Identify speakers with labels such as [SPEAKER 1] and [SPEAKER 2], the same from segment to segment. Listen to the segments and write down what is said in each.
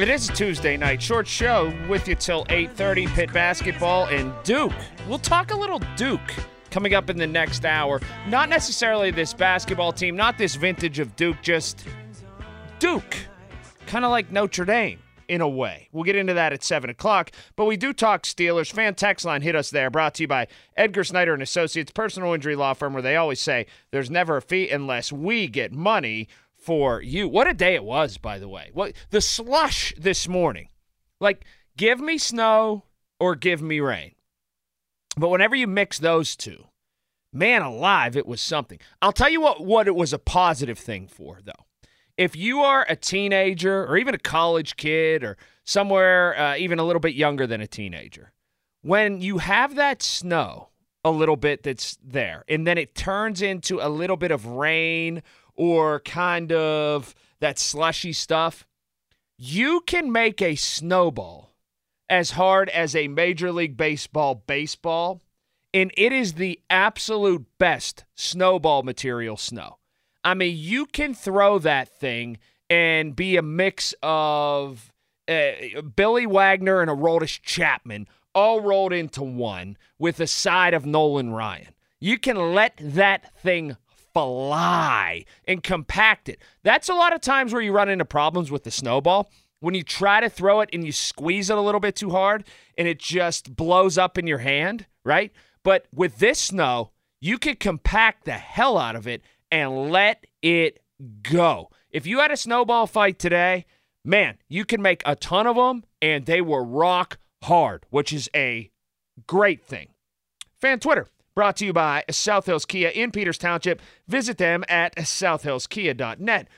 [SPEAKER 1] It is a Tuesday night short show with you till 8:30 Pitt basketball and Duke. We'll talk a little Duke coming up in the next hour. Not necessarily this basketball team, not this vintage of Duke, just Duke. Kind of like Notre Dame in a way. We'll get into that at 7 o'clock, but we do talk Steelers. Fan text line hit us there, brought to you by Edgar Snyder and Associates, personal injury law firm, where they always say there's never a fee unless we get money for you. What a day it was, by the way. What the slush this morning. Like, give me snow or give me rain. But whenever you mix those two, man alive, it was something. I'll tell you what what it was a positive thing for though. If you are a teenager or even a college kid or somewhere uh, even a little bit younger than a teenager, when you have that snow a little bit that's there and then it turns into a little bit of rain or kind of that slushy stuff, you can make a snowball as hard as a Major League Baseball baseball, and it is the absolute best snowball material snow. I mean, you can throw that thing and be a mix of uh, Billy Wagner and Aroldis Chapman all rolled into one with a side of Nolan Ryan. You can let that thing fly and compact it. That's a lot of times where you run into problems with the snowball. When you try to throw it and you squeeze it a little bit too hard and it just blows up in your hand, right? But with this snow, you can compact the hell out of it and let it go. If you had a snowball fight today, man, you can make a ton of them and they were rock hard, which is a great thing. Fan Twitter brought to you by South Hills Kia in Peters Township. Visit them at southhillskia.net.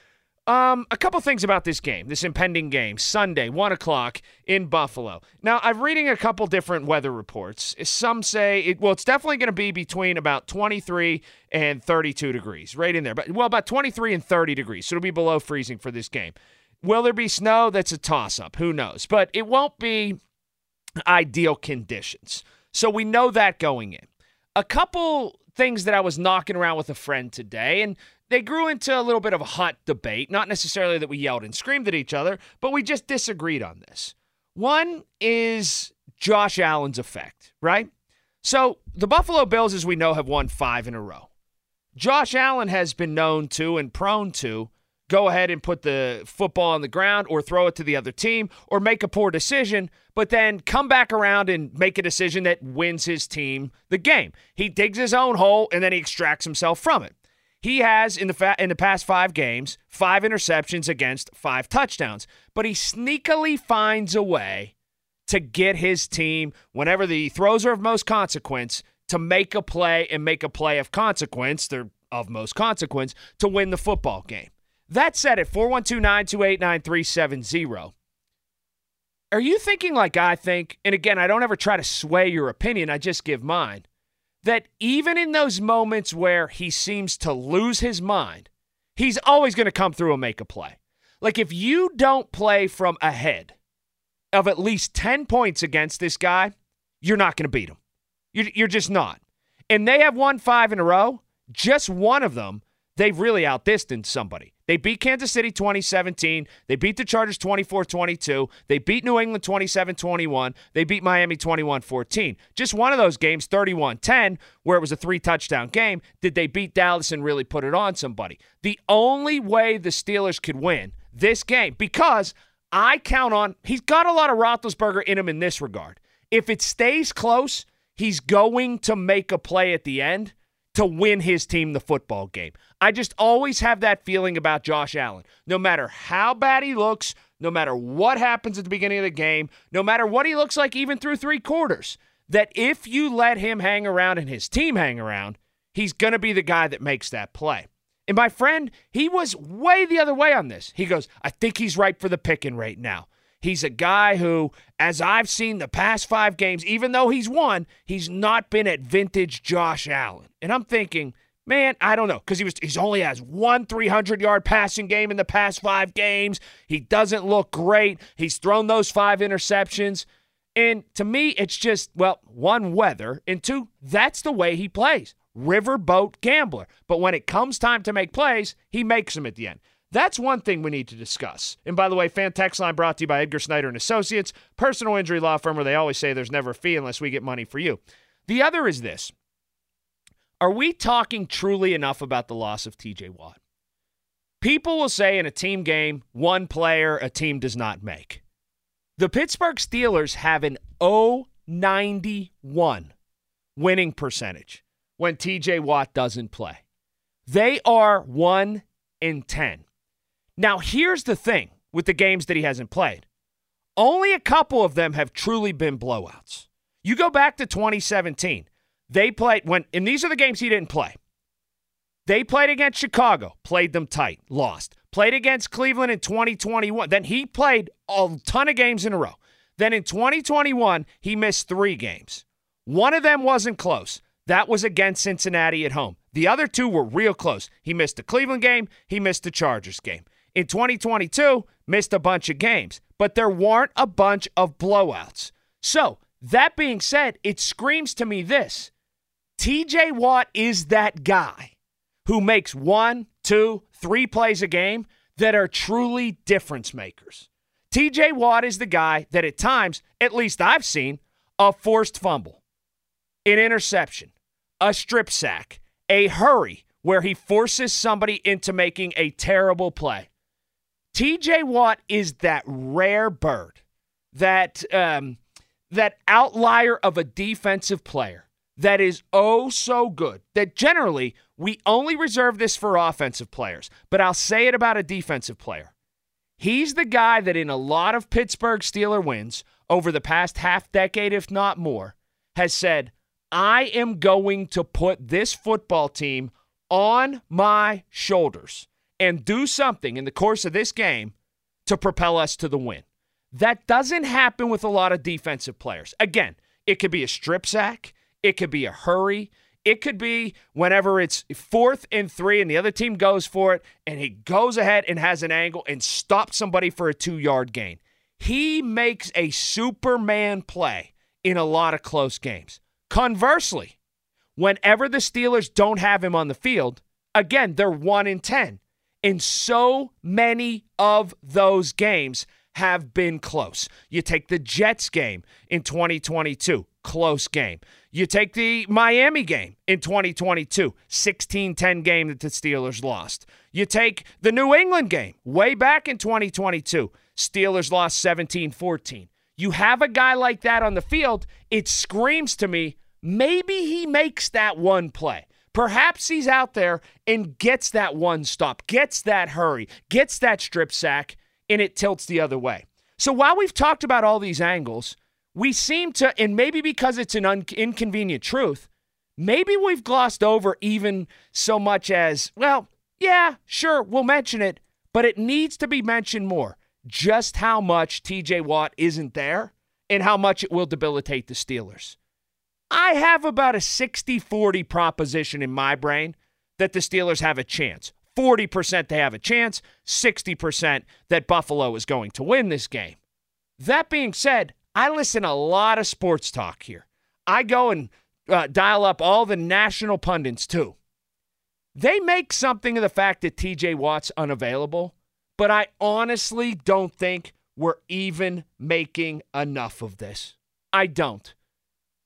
[SPEAKER 1] Um, a couple things about this game, this impending game, Sunday, one o'clock in Buffalo. Now, I'm reading a couple different weather reports. Some say it. Well, it's definitely going to be between about 23 and 32 degrees, right in there. But well, about 23 and 30 degrees, so it'll be below freezing for this game. Will there be snow? That's a toss-up. Who knows? But it won't be ideal conditions. So we know that going in. A couple things that I was knocking around with a friend today, and they grew into a little bit of a hot debate. Not necessarily that we yelled and screamed at each other, but we just disagreed on this. One is Josh Allen's effect, right? So the Buffalo Bills, as we know, have won five in a row. Josh Allen has been known to and prone to go ahead and put the football on the ground or throw it to the other team or make a poor decision, but then come back around and make a decision that wins his team the game. He digs his own hole and then he extracts himself from it. He has in the fa- in the past 5 games, 5 interceptions against 5 touchdowns, but he sneakily finds a way to get his team whenever the throws are of most consequence to make a play and make a play of consequence, they're of most consequence to win the football game. That said, at 412 928 9370, are you thinking like I think? And again, I don't ever try to sway your opinion, I just give mine. That even in those moments where he seems to lose his mind, he's always going to come through and make a play. Like if you don't play from ahead of at least 10 points against this guy, you're not going to beat him. You're, you're just not. And they have won five in a row. Just one of them, they've really outdistanced somebody. They beat Kansas City 2017. They beat the Chargers 24 22. They beat New England 27 21. They beat Miami 21 14. Just one of those games, 31 10, where it was a three touchdown game, did they beat Dallas and really put it on somebody. The only way the Steelers could win this game, because I count on, he's got a lot of Roethlisberger in him in this regard. If it stays close, he's going to make a play at the end to win his team the football game. I just always have that feeling about Josh Allen. No matter how bad he looks, no matter what happens at the beginning of the game, no matter what he looks like even through three quarters, that if you let him hang around and his team hang around, he's going to be the guy that makes that play. And my friend, he was way the other way on this. He goes, I think he's ripe for the picking right now. He's a guy who, as I've seen the past five games, even though he's won, he's not been at vintage Josh Allen. And I'm thinking, man, I don't know, because he was he's only has one 300 yard passing game in the past five games. He doesn't look great. He's thrown those five interceptions. And to me, it's just, well, one, weather, and two, that's the way he plays riverboat gambler. But when it comes time to make plays, he makes them at the end. That's one thing we need to discuss. And by the way, fan text line brought to you by Edgar Snyder and Associates, personal injury law firm where they always say there's never a fee unless we get money for you. The other is this. Are we talking truly enough about the loss of TJ Watt? People will say in a team game, one player a team does not make. The Pittsburgh Steelers have an 091 winning percentage when TJ Watt doesn't play. They are 1 in 10. Now, here's the thing with the games that he hasn't played only a couple of them have truly been blowouts. You go back to 2017. They played when, and these are the games he didn't play. They played against Chicago, played them tight, lost. Played against Cleveland in 2021. Then he played a ton of games in a row. Then in 2021, he missed three games. One of them wasn't close. That was against Cincinnati at home. The other two were real close. He missed the Cleveland game, he missed the Chargers game. In 2022, missed a bunch of games, but there weren't a bunch of blowouts. So, that being said, it screams to me this TJ Watt is that guy who makes one, two, three plays a game that are truly difference makers. TJ Watt is the guy that at times, at least I've seen, a forced fumble an interception, a strip sack, a hurry where he forces somebody into making a terrible play. TJ Watt is that rare bird, that um, that outlier of a defensive player that is oh so good that generally we only reserve this for offensive players, but I'll say it about a defensive player. He's the guy that in a lot of Pittsburgh Steeler wins over the past half decade, if not more, has said, I am going to put this football team on my shoulders and do something in the course of this game to propel us to the win. That doesn't happen with a lot of defensive players. Again, it could be a strip sack, it could be a hurry, it could be whenever it's fourth and three and the other team goes for it and he goes ahead and has an angle and stops somebody for a two yard gain. He makes a Superman play in a lot of close games. Conversely, whenever the Steelers don't have him on the field, again, they're 1 in 10. And so many of those games have been close. You take the Jets game in 2022, close game. You take the Miami game in 2022, 16 10 game that the Steelers lost. You take the New England game way back in 2022, Steelers lost 17 14. You have a guy like that on the field, it screams to me maybe he makes that one play. Perhaps he's out there and gets that one stop, gets that hurry, gets that strip sack, and it tilts the other way. So while we've talked about all these angles, we seem to, and maybe because it's an un- inconvenient truth, maybe we've glossed over even so much as, well, yeah, sure, we'll mention it, but it needs to be mentioned more just how much TJ Watt isn't there and how much it will debilitate the Steelers. I have about a 60 40 proposition in my brain that the Steelers have a chance. 40% they have a chance, 60% that Buffalo is going to win this game. That being said, I listen a lot of sports talk here. I go and uh, dial up all the national pundits too. They make something of the fact that TJ Watt's unavailable, but I honestly don't think we're even making enough of this. I don't.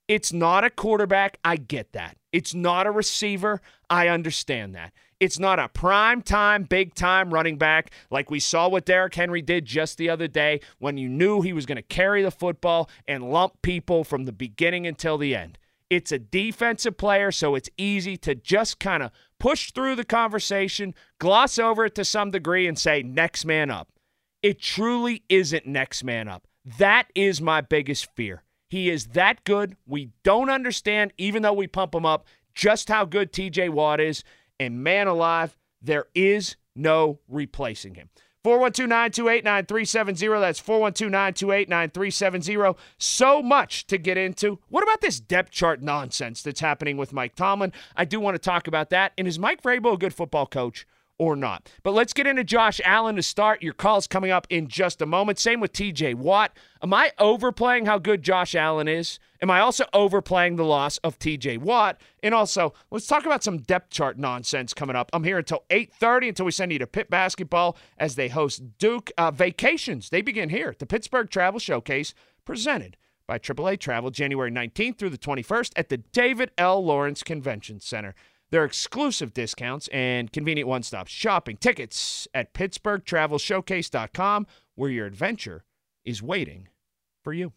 [SPEAKER 1] It's not a quarterback. I get that. It's not a receiver. I understand that. It's not a prime time, big time running back like we saw what Derrick Henry did just the other day when you knew he was going to carry the football and lump people from the beginning until the end. It's a defensive player, so it's easy to just kind of push through the conversation, gloss over it to some degree, and say, next man up. It truly isn't next man up. That is my biggest fear. He is that good. We don't understand, even though we pump him up, just how good TJ Watt is. And man alive, there is no replacing him. 412 928 9370. That's 412 928 9370. So much to get into. What about this depth chart nonsense that's happening with Mike Tomlin? I do want to talk about that. And is Mike Vrabel a good football coach? Or not. But let's get into Josh Allen to start. Your call's coming up in just a moment. Same with TJ Watt. Am I overplaying how good Josh Allen is? Am I also overplaying the loss of TJ Watt? And also, let's talk about some depth chart nonsense coming up. I'm here until 8:30 until we send you to Pitt basketball as they host Duke uh, vacations. They begin here at the Pittsburgh Travel Showcase presented by AAA Travel January 19th through the 21st at the David L. Lawrence Convention Center. Their exclusive discounts and convenient one stop shopping tickets at PittsburghTravelShowcase.com, where your adventure is waiting for you.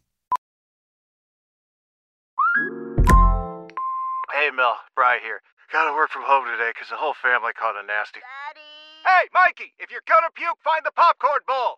[SPEAKER 2] Hey, Mel, Bry here. Gotta work from home today because the whole family caught a nasty.
[SPEAKER 3] Daddy!
[SPEAKER 2] Hey, Mikey, if you're gonna puke, find the popcorn bowl!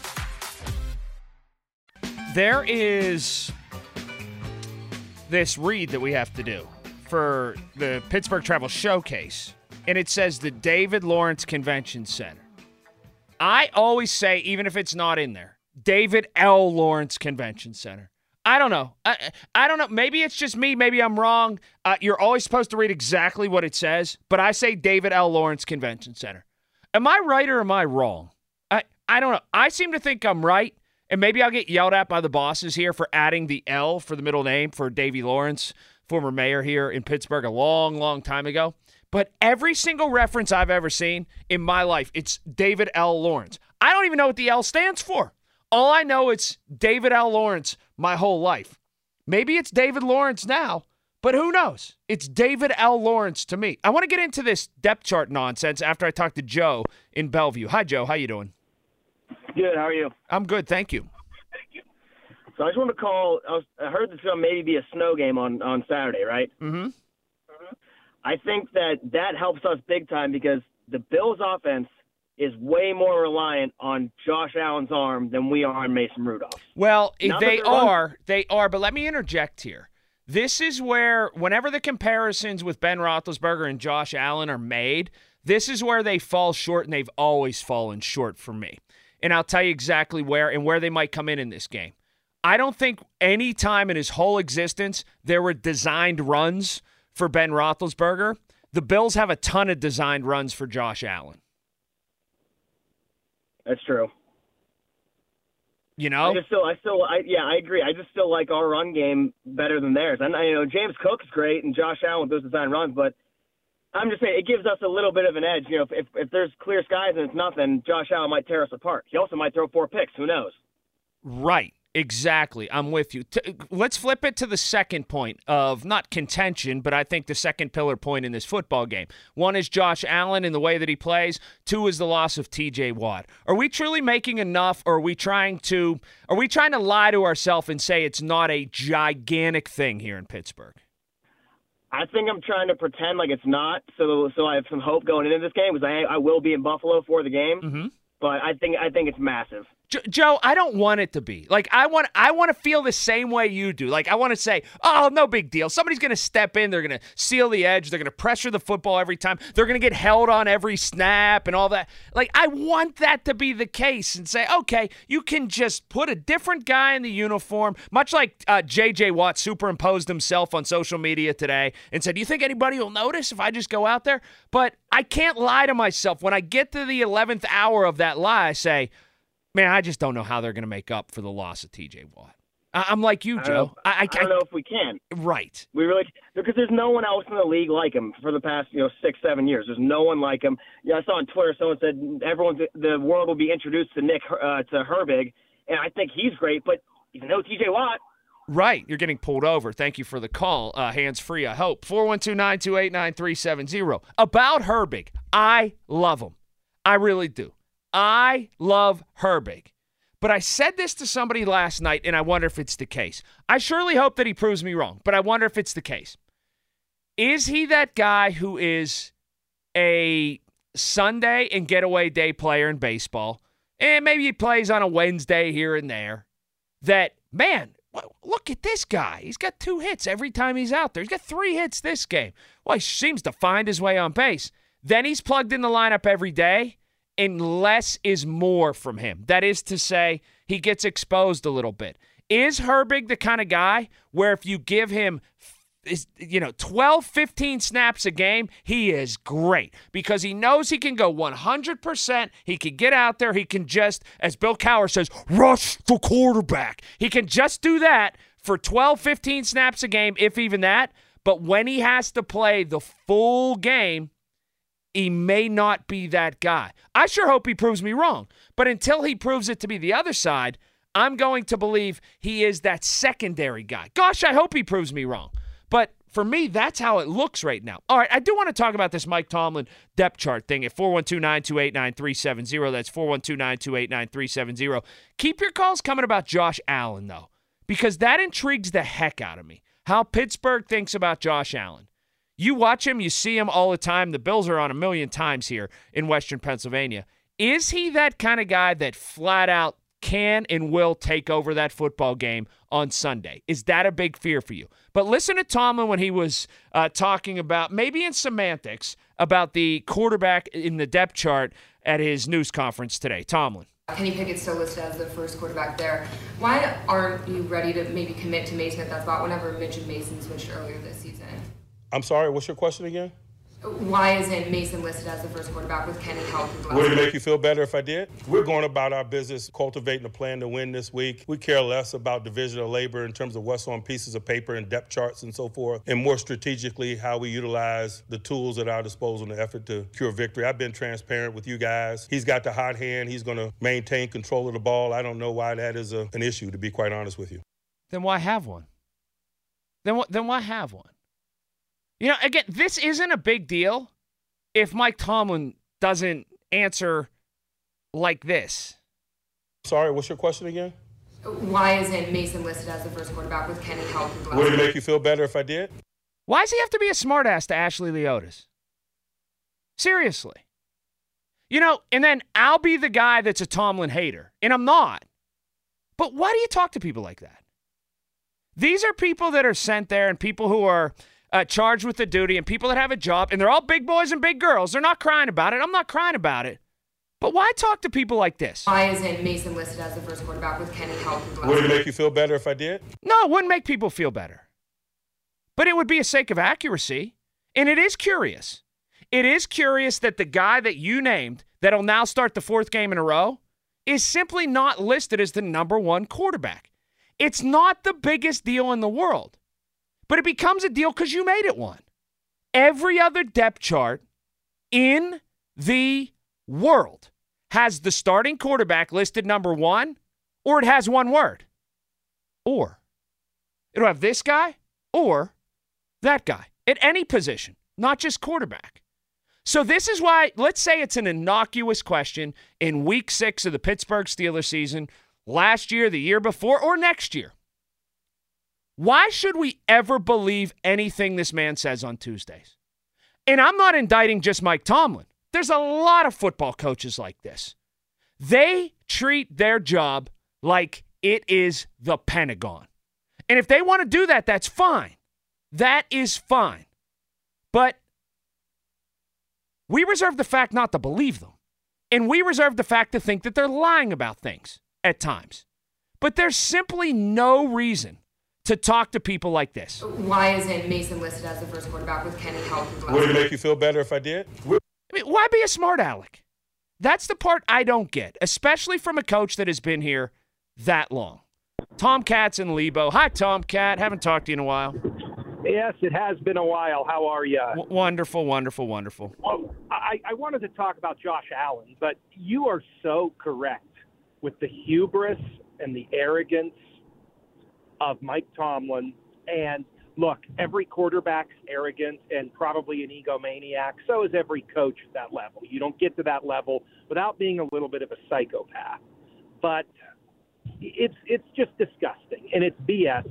[SPEAKER 1] There is this read that we have to do for the Pittsburgh Travel Showcase, and it says the David Lawrence Convention Center. I always say, even if it's not in there, David L. Lawrence Convention Center. I don't know. I, I don't know. Maybe it's just me. Maybe I'm wrong. Uh, you're always supposed to read exactly what it says, but I say David L. Lawrence Convention Center. Am I right or am I wrong? I, I don't know. I seem to think I'm right, and maybe I'll get yelled at by the bosses here for adding the L for the middle name for Davy Lawrence, former mayor here in Pittsburgh a long, long time ago. But every single reference I've ever seen in my life, it's David L. Lawrence. I don't even know what the L stands for. All I know it's David L. Lawrence my whole life. Maybe it's David Lawrence now, but who knows? It's David L. Lawrence to me. I want to get into this depth chart nonsense after I talk to Joe in Bellevue. Hi, Joe. How you doing?
[SPEAKER 4] Good. How are you?
[SPEAKER 1] I'm good, thank you. Thank you.
[SPEAKER 4] So I just want to call. I, was, I heard there's going to maybe be a snow game on on Saturday, right?
[SPEAKER 1] Mm-hmm.
[SPEAKER 4] I think that that helps us big time because the Bills' offense is way more reliant on Josh Allen's arm than we are on Mason Rudolph.
[SPEAKER 1] Well,
[SPEAKER 4] that
[SPEAKER 1] they are. They are. But let me interject here. This is where, whenever the comparisons with Ben Roethlisberger and Josh Allen are made, this is where they fall short, and they've always fallen short for me. And I'll tell you exactly where and where they might come in in this game. I don't think any time in his whole existence there were designed runs for Ben Roethlisberger. The Bills have a ton of designed runs for Josh Allen.
[SPEAKER 4] That's true.
[SPEAKER 1] You know,
[SPEAKER 4] I just still, I still, I, yeah, I agree. I just still like our run game better than theirs. And I, you know, James Cook's great and Josh Allen with those design runs, but I'm just saying it gives us a little bit of an edge. You know, if, if if there's clear skies and it's nothing, Josh Allen might tear us apart. He also might throw four picks. Who knows?
[SPEAKER 1] Right. Exactly. I'm with you. T- let's flip it to the second point of not contention, but I think the second pillar point in this football game. One is Josh Allen and the way that he plays. Two is the loss of TJ Watt. Are we truly making enough or are we trying to are we trying to lie to ourselves and say it's not a gigantic thing here in Pittsburgh?
[SPEAKER 4] I think I'm trying to pretend like it's not, so so I have some hope going into this game because I I will be in Buffalo for the game.
[SPEAKER 1] Mm-hmm.
[SPEAKER 4] But I think I think it's massive.
[SPEAKER 1] Joe, I don't want it to be like I want. I want to feel the same way you do. Like I want to say, "Oh, no big deal." Somebody's going to step in. They're going to seal the edge. They're going to pressure the football every time. They're going to get held on every snap and all that. Like I want that to be the case and say, "Okay, you can just put a different guy in the uniform." Much like uh, J.J. Watt superimposed himself on social media today and said, "Do you think anybody will notice if I just go out there?" But I can't lie to myself. When I get to the eleventh hour of that lie, I say man, I just don't know how they're going to make up for the loss of TJ Watt. I- am like you,
[SPEAKER 4] I
[SPEAKER 1] Joe.
[SPEAKER 4] Don't,
[SPEAKER 1] I, I,
[SPEAKER 4] I, don't know if we can.
[SPEAKER 1] Right.
[SPEAKER 4] We really because there's no one else in the league like him for the past you know six seven years. There's no one like him. Yeah, I saw on Twitter someone said everyone the world will be introduced to Nick uh, to Herbig, and I think he's great. But he's no TJ Watt.
[SPEAKER 1] Right. You're getting pulled over. Thank you for the call. Uh, hands free, I hope. 412 928 9370. About Herbig, I love him. I really do. I love Herbig. But I said this to somebody last night, and I wonder if it's the case. I surely hope that he proves me wrong, but I wonder if it's the case. Is he that guy who is a Sunday and getaway day player in baseball, and maybe he plays on a Wednesday here and there? That, man, look at this guy. He's got two hits every time he's out there. He's got three hits this game. Well, he seems to find his way on base. Then he's plugged in the lineup every day and less is more from him. That is to say, he gets exposed a little bit. Is Herbig the kind of guy where if you give him is you know 12 15 snaps a game he is great because he knows he can go 100% he can get out there he can just as bill Cowher says rush the quarterback he can just do that for 12 15 snaps a game if even that but when he has to play the full game he may not be that guy. I sure hope he proves me wrong. But until he proves it to be the other side, I'm going to believe he is that secondary guy. Gosh, I hope he proves me wrong. But for me, that's how it looks right now. All right, I do want to talk about this Mike Tomlin depth chart thing at 412 928 9370. That's 412 928 9370. Keep your calls coming about Josh Allen, though, because that intrigues the heck out of me. How Pittsburgh thinks about Josh Allen. You watch him, you see him all the time. The Bills are on a million times here in Western Pennsylvania. Is he that kind of guy that flat out can and will take over that football game on Sunday? Is that a big fear for you? But listen to Tomlin when he was uh, talking about, maybe in semantics, about the quarterback in the depth chart at his news conference today. Tomlin.
[SPEAKER 5] Kenny Pickett's still listed as the first quarterback there. Why aren't you ready to maybe commit to Mason at that spot whenever Mitch and Mason switched earlier this season?
[SPEAKER 6] I'm sorry, what's your question again?
[SPEAKER 5] Why isn't Mason listed as the first quarterback with Kenny healthy?
[SPEAKER 6] Would it make you feel better if I did? We're going about our business, cultivating a plan to win this week. We care less about division of labor in terms of what's on pieces of paper and depth charts and so forth, and more strategically how we utilize the tools at our disposal in the effort to cure victory. I've been transparent with you guys. He's got the hot hand. He's going to maintain control of the ball. I don't know why that is a, an issue, to be quite honest with you.
[SPEAKER 1] Then why have one? Then, then why have one? You know, again, this isn't a big deal if Mike Tomlin doesn't answer like this.
[SPEAKER 6] Sorry, what's your question again?
[SPEAKER 5] Why isn't Mason listed as the first quarterback with Kenny healthy?
[SPEAKER 6] Would it make you feel better if I did?
[SPEAKER 1] Why does he have to be a smartass to Ashley Leotis? Seriously. You know, and then I'll be the guy that's a Tomlin hater, and I'm not. But why do you talk to people like that? These are people that are sent there and people who are uh, charged with the duty and people that have a job, and they're all big boys and big girls. They're not crying about it. I'm not crying about it. But why talk to people like this?
[SPEAKER 5] Why isn't Mason listed as the first quarterback with Kenny healthy?
[SPEAKER 6] Would it make you feel better if I did?
[SPEAKER 1] No, it wouldn't make people feel better. But it would be a sake of accuracy. And it is curious. It is curious that the guy that you named that'll now start the fourth game in a row is simply not listed as the number one quarterback. It's not the biggest deal in the world, but it becomes a deal because you made it one. Every other depth chart in the world has the starting quarterback listed number one, or it has one word. Or. It'll have this guy or that guy at any position, not just quarterback. So this is why, let's say it's an innocuous question in week six of the Pittsburgh Steelers season, last year, the year before, or next year. Why should we ever believe anything this man says on Tuesdays? And I'm not indicting just Mike Tomlin. There's a lot of football coaches like this. They treat their job like it is the Pentagon. And if they want to do that, that's fine. That is fine. But we reserve the fact not to believe them. And we reserve the fact to think that they're lying about things at times. But there's simply no reason to talk to people like this.
[SPEAKER 5] Why isn't Mason listed as the first quarterback with Kenny healthy?
[SPEAKER 6] Would it make you feel better if I did?
[SPEAKER 1] I mean, why be a smart aleck? That's the part I don't get, especially from a coach that has been here that long. Tomcat and Lebo. Hi, Tomcat. Haven't talked to you in a while.
[SPEAKER 7] Yes, it has been a while. How are you?
[SPEAKER 1] W- wonderful, wonderful, wonderful.
[SPEAKER 7] Well, I, I wanted to talk about Josh Allen, but you are so correct with the hubris and the arrogance of Mike Tomlin. And look, every quarterback's arrogant and probably an egomaniac. So is every coach at that level. You don't get to that level without being a little bit of a psychopath. But it's it's just disgusting and it's BS.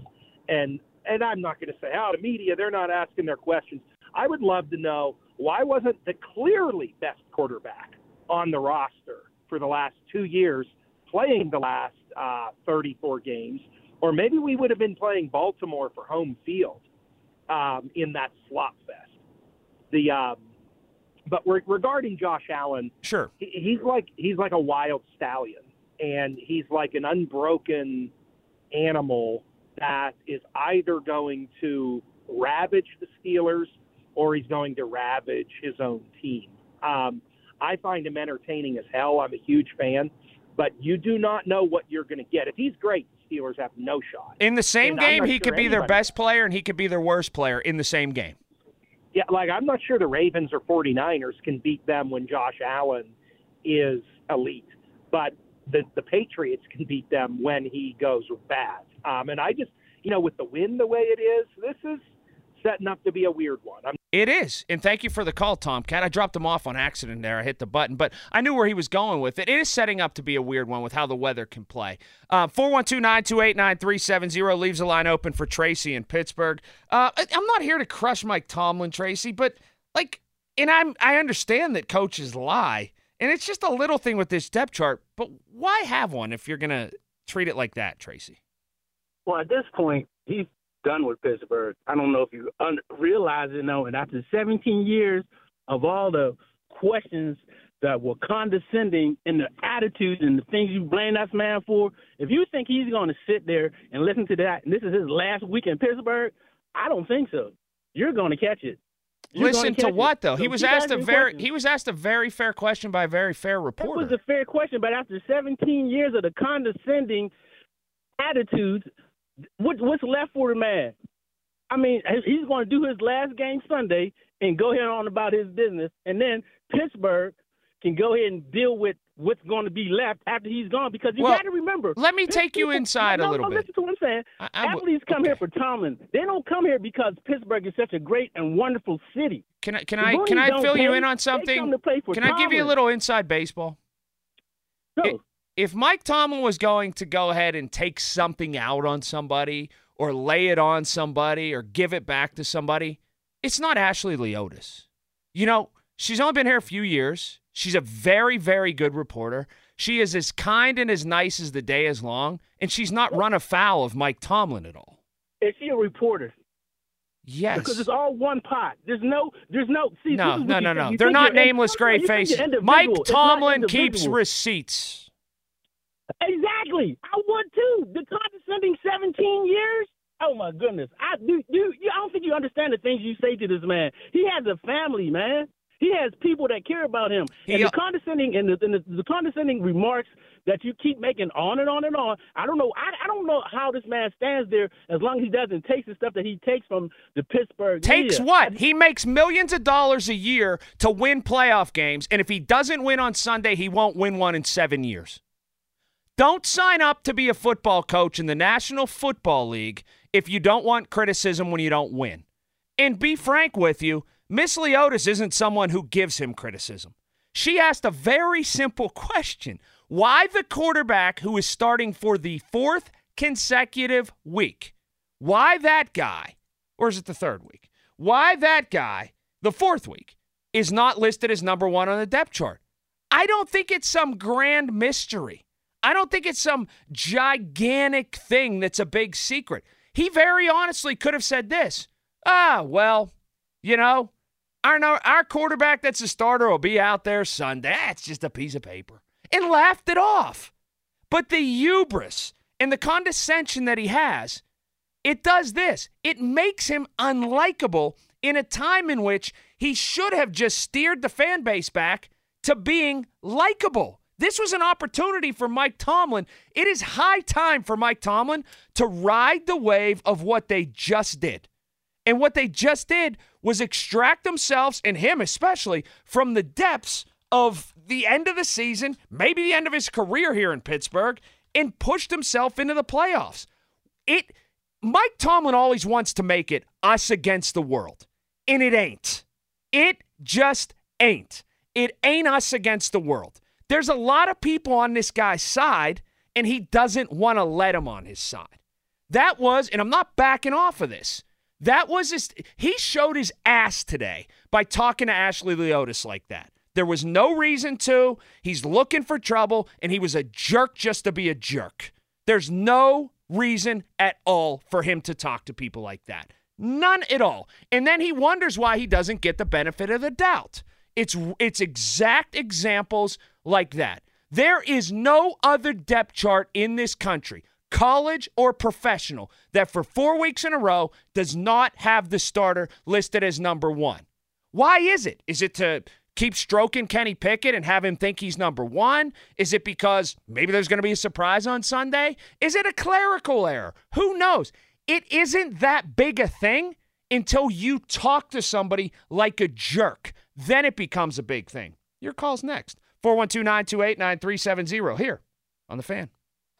[SPEAKER 7] And and I'm not going to say, oh, the media, they're not asking their questions. I would love to know why wasn't the clearly best quarterback on the roster for the last two years playing the last uh, 34 games? Or maybe we would have been playing Baltimore for home field um, in that slot fest. The um, but re- regarding Josh Allen,
[SPEAKER 1] sure,
[SPEAKER 7] he, he's like he's like a wild stallion, and he's like an unbroken animal that is either going to ravage the Steelers or he's going to ravage his own team. Um, I find him entertaining as hell. I'm a huge fan, but you do not know what you're going to get. If he's great, Steelers have no shot.
[SPEAKER 1] In the same
[SPEAKER 7] And
[SPEAKER 1] game, he
[SPEAKER 7] sure
[SPEAKER 1] could be their best player and he could be their worst player in the same game.
[SPEAKER 7] Yeah, like I'm not sure the Ravens or 49ers can beat them when Josh Allen is elite, but the the Patriots can beat them when he goes bad. Um, and I just, you know, with the wind the way it is, this is setting up to be a weird one. I'm
[SPEAKER 1] It is. And thank you for the call, Tomcat. I dropped him off on accident there. I hit the button, but I knew where he was going with it. It is setting up to be a weird one with how the weather can play. Uh, 412 928 9370 leaves a line open for Tracy in Pittsburgh. Uh, I'm not here to crush Mike Tomlin, Tracy, but like, and I'm, I understand that coaches lie, and it's just a little thing with this depth chart, but why have one if you're going to treat it like that, Tracy?
[SPEAKER 8] Well, at this point, he's done with Pittsburgh. I don't know if you un- realize it, no. And after 17 years of all the questions that were condescending and the attitudes and the things you blame that man for, if you think he's going to sit there and listen to that, and this is his last week in Pittsburgh, I don't think so. You're going to catch it. You're
[SPEAKER 1] Listen to what though?
[SPEAKER 8] So
[SPEAKER 1] he was asked a very
[SPEAKER 8] questions.
[SPEAKER 1] he was asked a very fair question by a very fair reporter.
[SPEAKER 8] It was a fair question, but after 17 years of the condescending attitudes, what, what's left for the man? I mean, he's going to do his last game Sunday and go ahead on about his business, and then Pittsburgh can go ahead and deal with what's going to be left after he's gone. Because you
[SPEAKER 1] Well,
[SPEAKER 8] got to remember.
[SPEAKER 1] let me take you inside a
[SPEAKER 8] no,
[SPEAKER 1] little
[SPEAKER 8] no,
[SPEAKER 1] bit.
[SPEAKER 8] Listen to what I'm saying.
[SPEAKER 1] I w-
[SPEAKER 8] Athletes come here for Tomlin. They don't come here because Pittsburgh is such a great and wonderful city.
[SPEAKER 1] Can I can I can I fill you in on something?
[SPEAKER 8] to play for
[SPEAKER 1] Can I give you a little inside baseball? I- If Mike Tomlin was going to go ahead and take something out on somebody or lay it on somebody or give it back to somebody, it's not Ashley Leotis. You know, she's only been here a few years. She's a very, very good reporter. She is as kind and as nice as the day is long, and she's not run afoul of Mike Tomlin at all.
[SPEAKER 8] Is she a reporter?
[SPEAKER 1] Yes.
[SPEAKER 8] Because it's all one pot. There's no, there's no. See,
[SPEAKER 1] no, no, no, no. They're not nameless gray
[SPEAKER 8] you think you're
[SPEAKER 1] faces. Mike Tomlin keeps receipts.
[SPEAKER 8] Exactly. I would too. The condescending 17 years. Oh my goodness. I do. You, you. I don't think you understand the things you say to this man. He has a family, man. He has people that care about him. And the condescending and the, and the, the condescending remarks that you keep making on and on and on. I don't know. I, I don't know how this man stands there as long as he doesn't take the stuff that he takes from the Pittsburgh.
[SPEAKER 1] Takes
[SPEAKER 8] media.
[SPEAKER 1] what? He makes millions of dollars a year to win playoff games, and if he doesn't win on Sunday, he won't win one in seven years. Don't sign up to be a football coach in the National Football League if you don't want criticism when you don't win. And be frank with you, Miss Leotis isn't someone who gives him criticism. She asked a very simple question Why the quarterback who is starting for the fourth consecutive week? Why that guy, or is it the third week? Why that guy, the fourth week, is not listed as number one on the depth chart? I don't think it's some grand mystery. I don't think it's some gigantic thing that's a big secret. He very honestly could have said this Ah, well, you know, our, our quarterback that's a starter will be out there Sunday. That's just a piece of paper. And laughed it off. But the hubris and the condescension that he has, it does this it makes him unlikable in a time in which he should have just steered the fan base back to being likable. This was an opportunity for Mike Tomlin. It is high time for Mike Tomlin to ride the wave of what they just did. And what they just did was extract themselves, and him especially, from the depths of the end of the season, maybe the end of his career here in Pittsburgh, and pushed himself into the playoffs. It Mike Tomlin always wants to make it us against the world. And it ain't. It just ain't. It ain't us against the world. There's a lot of people on this guy's side, and he doesn't want to let them on his side. That was, and I'm not backing off of this. That was his, he showed his ass today by talking to Ashley Leotis like that. There was no reason to. He's looking for trouble, and he was a jerk just to be a jerk. There's no reason at all for him to talk to people like that. None at all. And then he wonders why he doesn't get the benefit of the doubt. It's it's exact examples like that. There is no other depth chart in this country, college or professional, that for 4 weeks in a row does not have the starter listed as number 1. Why is it? Is it to keep stroking Kenny Pickett and have him think he's number 1? Is it because maybe there's going to be a surprise on Sunday? Is it a clerical error? Who knows? It isn't that big a thing until you talk to somebody like a jerk. Then it becomes a big thing. Your call's next. 412 928 9370 here on the fan.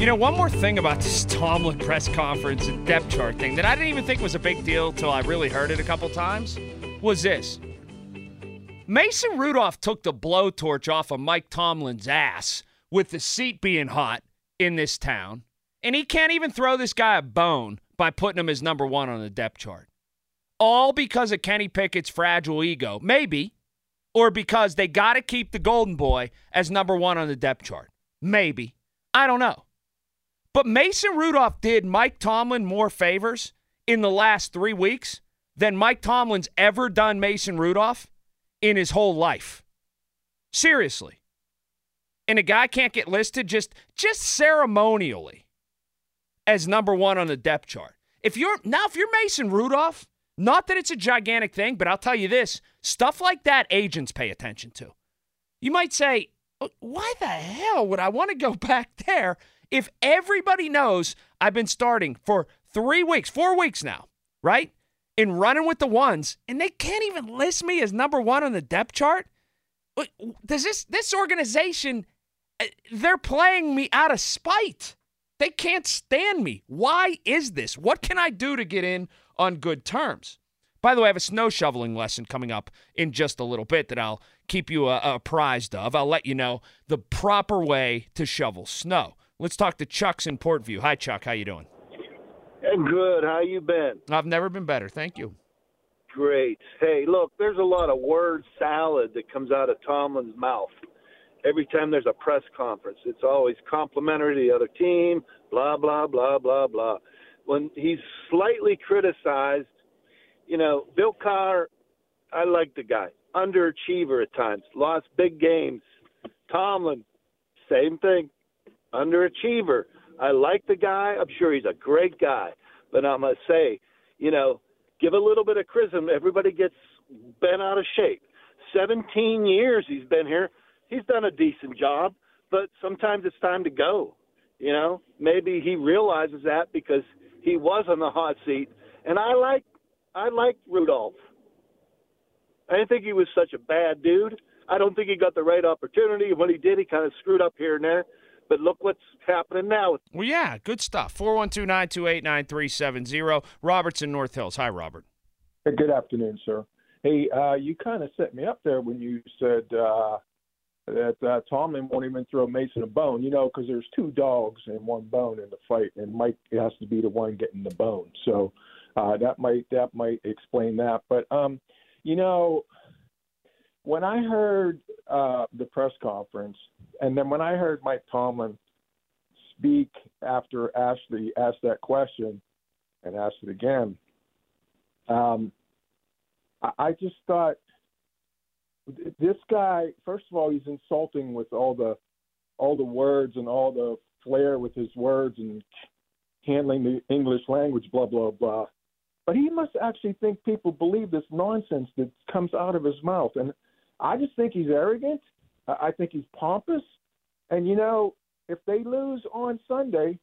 [SPEAKER 1] You know, one more thing about this Tomlin press conference and depth chart thing that I didn't even think was a big deal till I really heard it a couple times was this. Mason Rudolph took the blowtorch off of Mike Tomlin's ass with the seat being hot in this town, and he can't even throw this guy a bone by putting him as number one on the depth chart. all because of Kenny Pickett's fragile ego? Maybe. Or because they got to keep the Golden Boy as number one on the depth chart? Maybe. I don't know. But Mason Rudolph did Mike Tomlin more favors in the last three weeks than Mike Tomlin's ever done Mason Rudolph in his whole life. Seriously. And a guy can't get listed just just ceremonially as number one on the depth chart. If you're now if you're Mason Rudolph, not that it's a gigantic thing, but I'll tell you this, stuff like that agents pay attention to. You might say, why the hell would I want to go back there if everybody knows I've been starting for three weeks, four weeks now, right? In running with the ones, and they can't even list me as number one on the depth chart? Does this this organization uh, they're playing me out of spite. They can't stand me. Why is this? What can I do to get in on good terms? By the way, I have a snow shoveling lesson coming up in just a little bit that I'll keep you uh, apprised of. I'll let you know the proper way to shovel snow. Let's talk to Chuck's in Port Vue. Hi, Chuck. How you doing?
[SPEAKER 9] Good. How you been?
[SPEAKER 1] I've never been better. Thank you.
[SPEAKER 9] Great. Hey, look, there's a lot of word salad that comes out of Tomlin's mouth. Every time there's a press conference, it's always complimentary to the other team, blah, blah, blah, blah, blah. When he's slightly criticized, you know, Bill Cowher, I like the guy. Underachiever at times, lost big games. Tomlin, same thing underachiever. I like the guy. I'm sure he's a great guy. But I must say, you know, give a little bit of chrism. Everybody gets bent out of shape. 17 years he's been here. He's done a decent job, but sometimes it's time to go. You know, maybe he realizes that because he was on the hot seat. And I like I like Rudolph. I didn't think he was such a bad dude. I don't think he got the right opportunity. When he did, he kind of screwed up here and there. But look what's happening now.
[SPEAKER 1] Well, yeah, good stuff. 412 928 9370. Robert's in North Hills. Hi, Robert.
[SPEAKER 10] Hey, good afternoon, sir. Hey, uh, you kind of set me up there when you said uh, that uh, Tomlin won't even throw Mason a bone, you know, because there's two dogs and one bone in the fight, and Mike has to be the one getting the bone. So uh, that might that might explain that. But um, you know, when I heard uh, the press conference, and then when I heard Mike Tomlin speak after Ashley asked that question and asked it again, um, I, I just thought this guy. First of all, he's insulting with all the all the words and all the flair with his words and handling the English language, blah blah blah. But he must actually think people believe this nonsense that comes out of his mouth, and I just think he's arrogant. I think he's pompous. And, you know, if they lose on Sunday,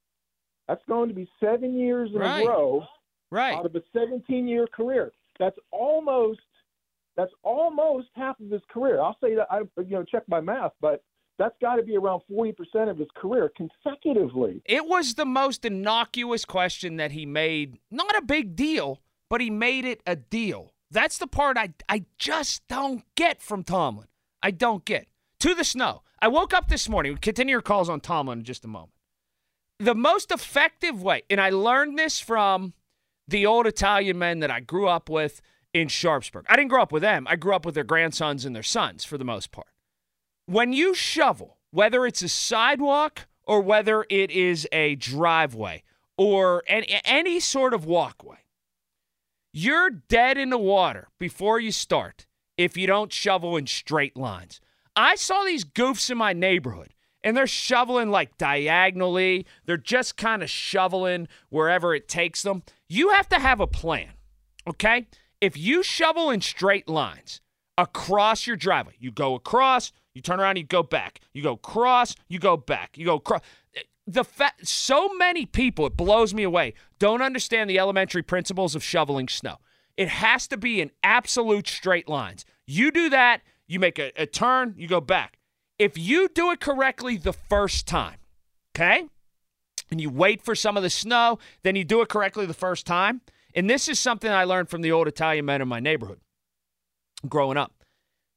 [SPEAKER 10] that's going to be seven years in
[SPEAKER 1] right.
[SPEAKER 10] a row
[SPEAKER 1] right.
[SPEAKER 10] out of a 17 year career. That's almost that's almost half of his career. I'll say that I you know check my math, but that's got to be around 40% of his career consecutively.
[SPEAKER 1] It was the most innocuous question that he made. Not a big deal, but he made it a deal. That's the part I, I just don't get from Tomlin. I don't get. To the snow. I woke up this morning. We continue your calls on Tomlin in just a moment. The most effective way, and I learned this from the old Italian men that I grew up with in Sharpsburg. I didn't grow up with them. I grew up with their grandsons and their sons for the most part. When you shovel, whether it's a sidewalk or whether it is a driveway or any, any sort of walkway, you're dead in the water before you start if you don't shovel in straight lines. I saw these goofs in my neighborhood and they're shoveling like diagonally. They're just kind of shoveling wherever it takes them. You have to have a plan, okay? If you shovel in straight lines across your driveway, you go across, you turn around, you go back. You go cross, you go back. You go cross. The fa- so many people, it blows me away, don't understand the elementary principles of shoveling snow. It has to be in absolute straight lines. You do that, you make a, a turn, you go back. If you do it correctly the first time, okay, and you wait for some of the snow, then you do it correctly the first time. And this is something I learned from the old Italian men in my neighborhood growing up.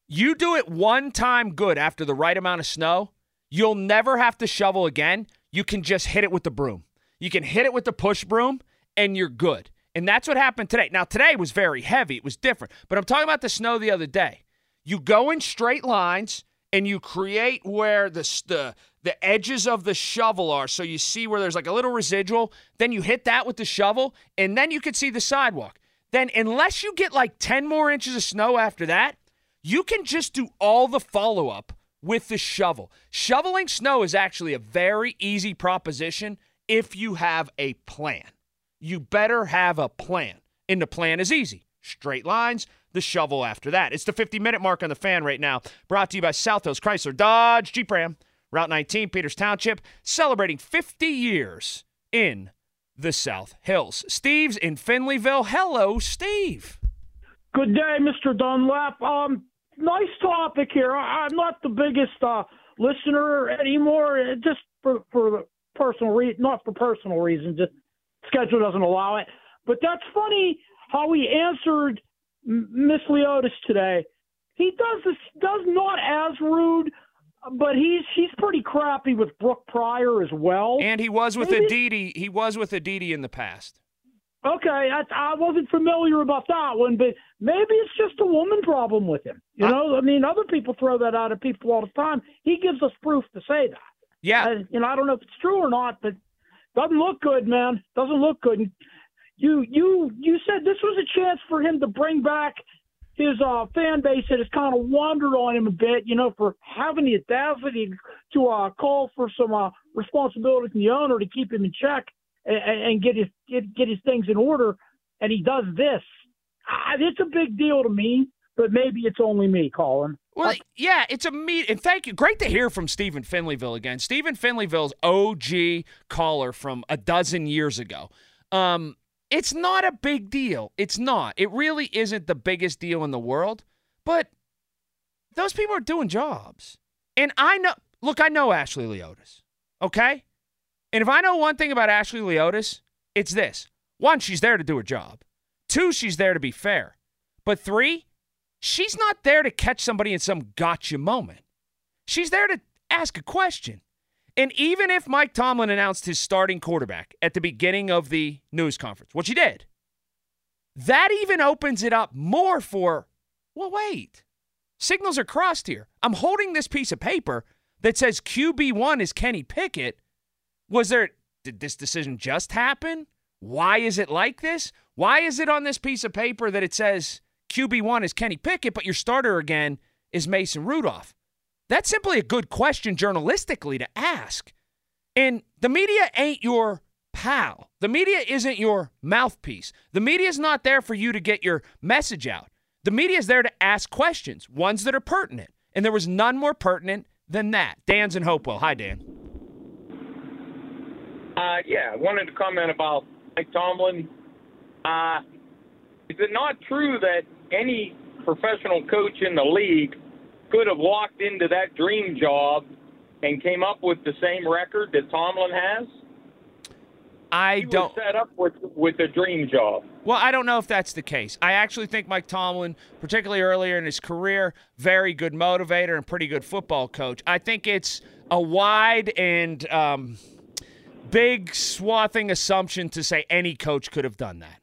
[SPEAKER 1] You do it one time good after the right amount of snow, you'll never have to shovel again. You can just hit it with the broom. You can hit it with the push broom, and you're good. And that's what happened today. Now, today was very heavy. It was different. But I'm talking about the snow the other day. You go in straight lines and you create where the, the, the edges of the shovel are. So you see where there's like a little residual. Then you hit that with the shovel, and then you can see the sidewalk. Then, unless you get like 10 more inches of snow after that, you can just do all the follow up with the shovel. Shoveling snow is actually a very easy proposition if you have a plan. You better have a plan. And the plan is easy straight lines, the shovel after that. It's the 50 minute mark on the fan right now. Brought to you by South Hills Chrysler Dodge Jeep Ram, Route 19, Peters Township, celebrating 50 years in the South Hills. Steve's in Finleyville. Hello, Steve.
[SPEAKER 11] Good day, Mr. Dunlap. Um, nice topic here. I, I'm not the biggest uh, listener anymore, just for for personal re- not for personal reasons. Just schedule doesn't allow it. But that's funny how he answered Miss Leotis today. He does this does not as rude, but he's he's pretty crappy with Brooke Pryor as well.
[SPEAKER 1] And he was with
[SPEAKER 11] Maybe-
[SPEAKER 1] Aditi. He was with Aditi in the past.
[SPEAKER 11] Okay, I, I wasn't familiar about that one, but maybe it's just a woman problem with him. You know, I mean, other people throw that out at people all the time. He gives us proof to say that.
[SPEAKER 1] Yeah.
[SPEAKER 11] Uh, you know, I don't know if it's true or not, but doesn't look good, man. Doesn't look good. And You you you said this was a chance for him to bring back his uh, fan base that has kind of wandered on him a bit, you know, for having the audacity to uh, call for some uh, responsibility from the owner to keep him in check and, and get his get, get his things in order, and he does this. I, it's a big deal to me, but maybe it's only me, Colin.
[SPEAKER 1] Well, yeah, it's a meet. And thank you. Great to hear from Stephen Finleyville again. Stephen Finleyville's OG caller from a dozen years ago. Um, it's not a big deal. It's not. It really isn't the biggest deal in the world. But those people are doing jobs. And I know, look, I know Ashley Leotis, okay? And if I know one thing about Ashley Leotis, it's this one, she's there to do her job. Two, she's there to be fair. But three, she's not there to catch somebody in some gotcha moment. She's there to ask a question. And even if Mike Tomlin announced his starting quarterback at the beginning of the news conference, which he did, that even opens it up more for, well, wait, signals are crossed here. I'm holding this piece of paper that says QB1 is Kenny Pickett. Was there, did this decision just happen? Why is it like this? Why is it on this piece of paper that it says QB1 is Kenny Pickett, but your starter again is Mason Rudolph? That's simply a good question journalistically to ask. And the media ain't your pal. The media isn't your mouthpiece. The media is not there for you to get your message out. The media is there to ask questions, ones that are pertinent. And there was none more pertinent than that. Dan's in Hopewell. Hi, Dan.
[SPEAKER 12] Uh, yeah, I wanted to comment about Mike Tomlin. Uh, is it not true that any professional coach in the league could have walked into that dream job and came up with the same record that Tomlin has?
[SPEAKER 1] I
[SPEAKER 12] he
[SPEAKER 1] don't
[SPEAKER 12] set up with with a dream job.
[SPEAKER 1] Well, I don't know if that's the case. I actually think Mike Tomlin, particularly earlier in his career, very good motivator and pretty good football coach. I think it's a wide and um, big swathing assumption to say any coach could have done that.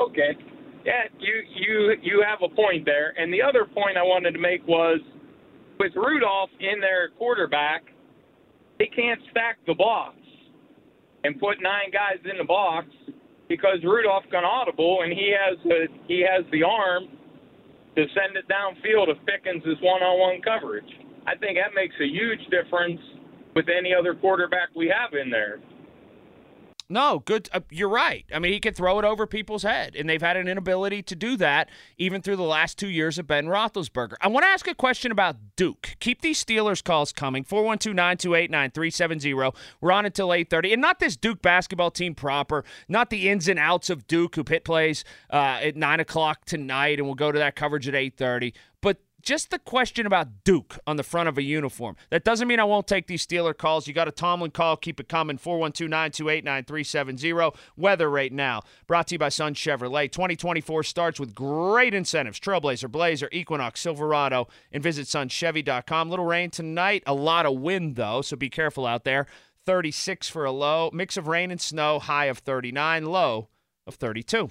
[SPEAKER 12] Okay. Yeah, you you you have a point there. And the other point I wanted to make was with Rudolph in their quarterback, they can't stack the box and put nine guys in the box because Rudolph can audible and he has the he has the arm to send it downfield if Pickens is one-on-one coverage. I think that makes a huge difference with any other quarterback we have in there.
[SPEAKER 1] No, good. Uh, you're right. I mean, he can throw it over people's head, and they've had an inability to do that even through the last two years of Ben Roethlisberger. I want to ask a question about Duke. Keep these Steelers calls coming. 412-928-9370. We're on until 8:30, and not this Duke basketball team proper, not the ins and outs of Duke, who Pitt plays uh, at nine o'clock tonight, and we'll go to that coverage at 8:30. But just the question about Duke on the front of a uniform. That doesn't mean I won't take these Steeler calls. You got a Tomlin call, keep it coming. 412 928 9370. Weather right now. Brought to you by Sun Chevrolet. 2024 starts with great incentives Trailblazer, Blazer, Equinox, Silverado, and visit sunchevy.com. Little rain tonight, a lot of wind though, so be careful out there. 36 for a low. Mix of rain and snow, high of 39, low of 32.